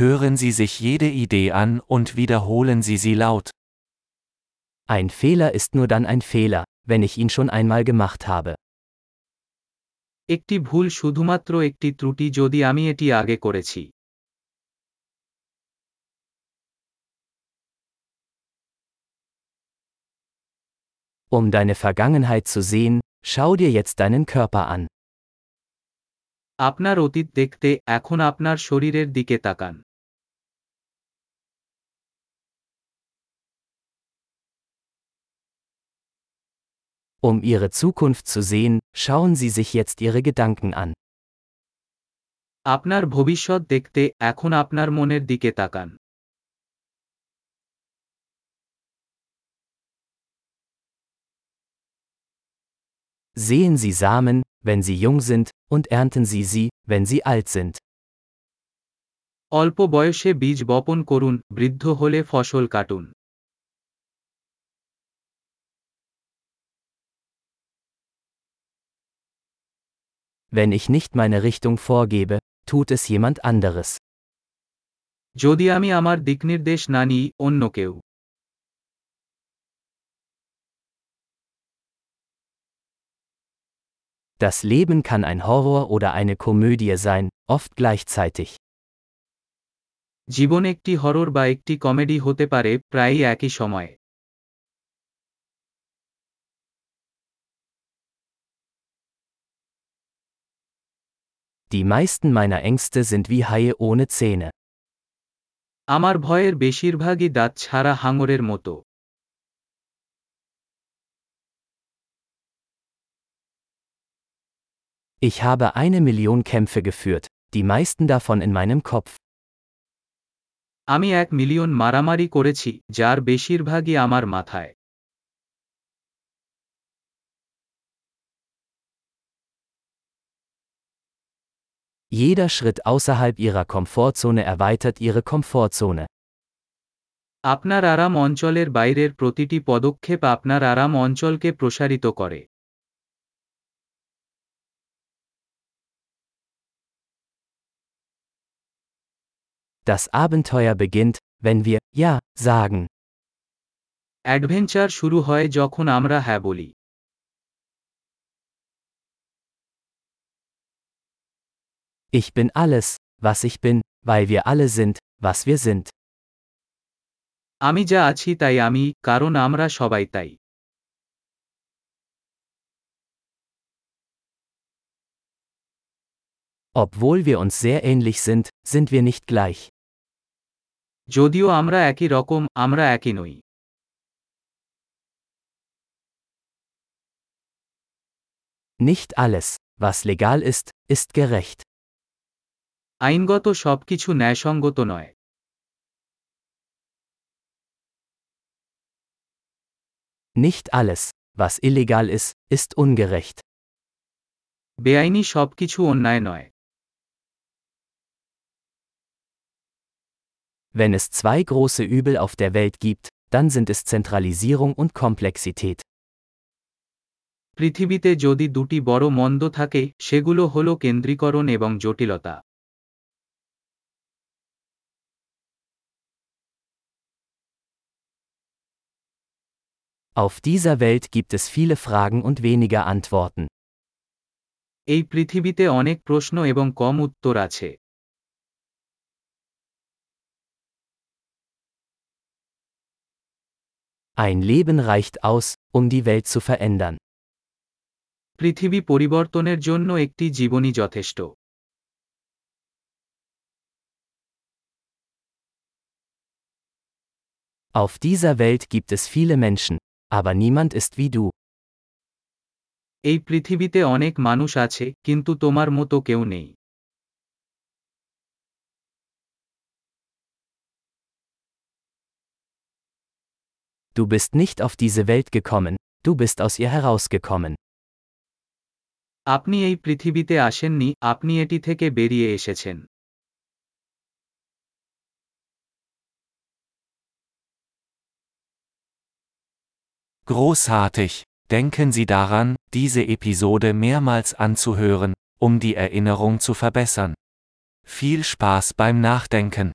Hören Sie sich jede Idee an und wiederholen Sie sie laut. Ein Fehler ist nur dann ein Fehler, wenn ich ihn schon einmal gemacht habe. একটি ভুল শুধুমাত্র একটি ত্রুটি যদি আমি এটি আগে করেছি Um deine Vergangenheit zu sehen, schau dir jetzt deinen Körper an. আপনার অতীত দেখতে এখন আপনার শরীরের দিকে তাকান Um ihre Zukunft zu sehen, schauen Sie sich jetzt Ihre Gedanken an. আপনার ভবিষ্যৎ দেখতে এখন আপনার মনের দিকে তাকান Sehen Sie Samen, wenn sie jung sind, und ernten Sie sie, wenn sie alt sind. অল্প বয়সে বীজ বপন করুন বৃদ্ধ হলে ফসল কাটুন Wenn ich nicht meine Richtung vorgebe, tut es jemand anderes. যদি আমি আমার দিকনির্দেশ না নিই অন্য কেউ Das Leben kann ein Horror oder eine Komödie sein, oft gleichzeitig. জীবন একটি হরর বা একটি কমেডি হতে পারে প্রায়ই একই সময়ে Die meisten meiner Ängste sind wie Haie ohne Zähne. আমার ভয়ের বেশিরভাগই দাঁত ছাড়া হাঙরের মতো Ich habe eine Million Kämpfe geführt, die meisten davon in meinem Kopf. আমি এক মিলিয়ন মারামারি করেছি যার বেশিরভাগই আমার মাথায় Jeder Schritt außerhalb ihrer Komfortzone erweitert ihre Komfortzone. আপনার আরাম অঞ্চলের বাইরের প্রতিটি পদক্ষেপ আপনার আরাম অঞ্চলকে প্রসারিত করে Das Abenteuer beginnt, wenn wir Ja sagen. Adventure শুরু হয় যখন আমরা হ্যাঁ বলি Ich bin alles, was ich bin, weil wir alle sind, was wir sind. আমি যা আছি তাই আমি কারণ আমরা সবাই তাই Obwohl wir uns sehr ähnlich sind, sind wir nicht gleich. যদিও আমরা একই রকম আমরা একই নই Nicht alles, was legal ist, ist gerecht. আইনগত সবকিছু ন্যায়সঙ্গত নয় Nicht alles, was illegal ist, ist ungerecht. বেআইনি সবকিছু অন্যায় নয় Wenn es zwei große Übel auf der Welt gibt, dann sind es Zentralisierung und Komplexität. পৃথিবীতে যদি দুটি বড় মন্দ থাকে সেগুলো হল কেন্দ্রীকরণ এবং জটিলতা Auf dieser Welt gibt es viele Fragen und weniger Antworten. এই পৃথিবীতে অনেক প্রশ্ন এবং কম উত্তর আছে Ein Leben reicht aus, um die Welt zu verändern. পৃথিবী পরিবর্তনের জন্য একটি জীবনী যথেষ্ট Auf dieser Welt gibt es viele Menschen, aber niemand ist wie du. এই পৃথিবীতে অনেক মানুষ আছে কিন্তু তোমার মতো কেউ নেই Du bist nicht auf diese Welt gekommen, du bist aus ihr herausgekommen. আপনি এই পৃথিবীতে আসেননি আপনি এটি থেকে বেরিয়ে এসেছেন Großartig! Denken Sie daran, diese Episode mehrmals anzuhören, um die Erinnerung zu verbessern. Viel Spaß beim Nachdenken!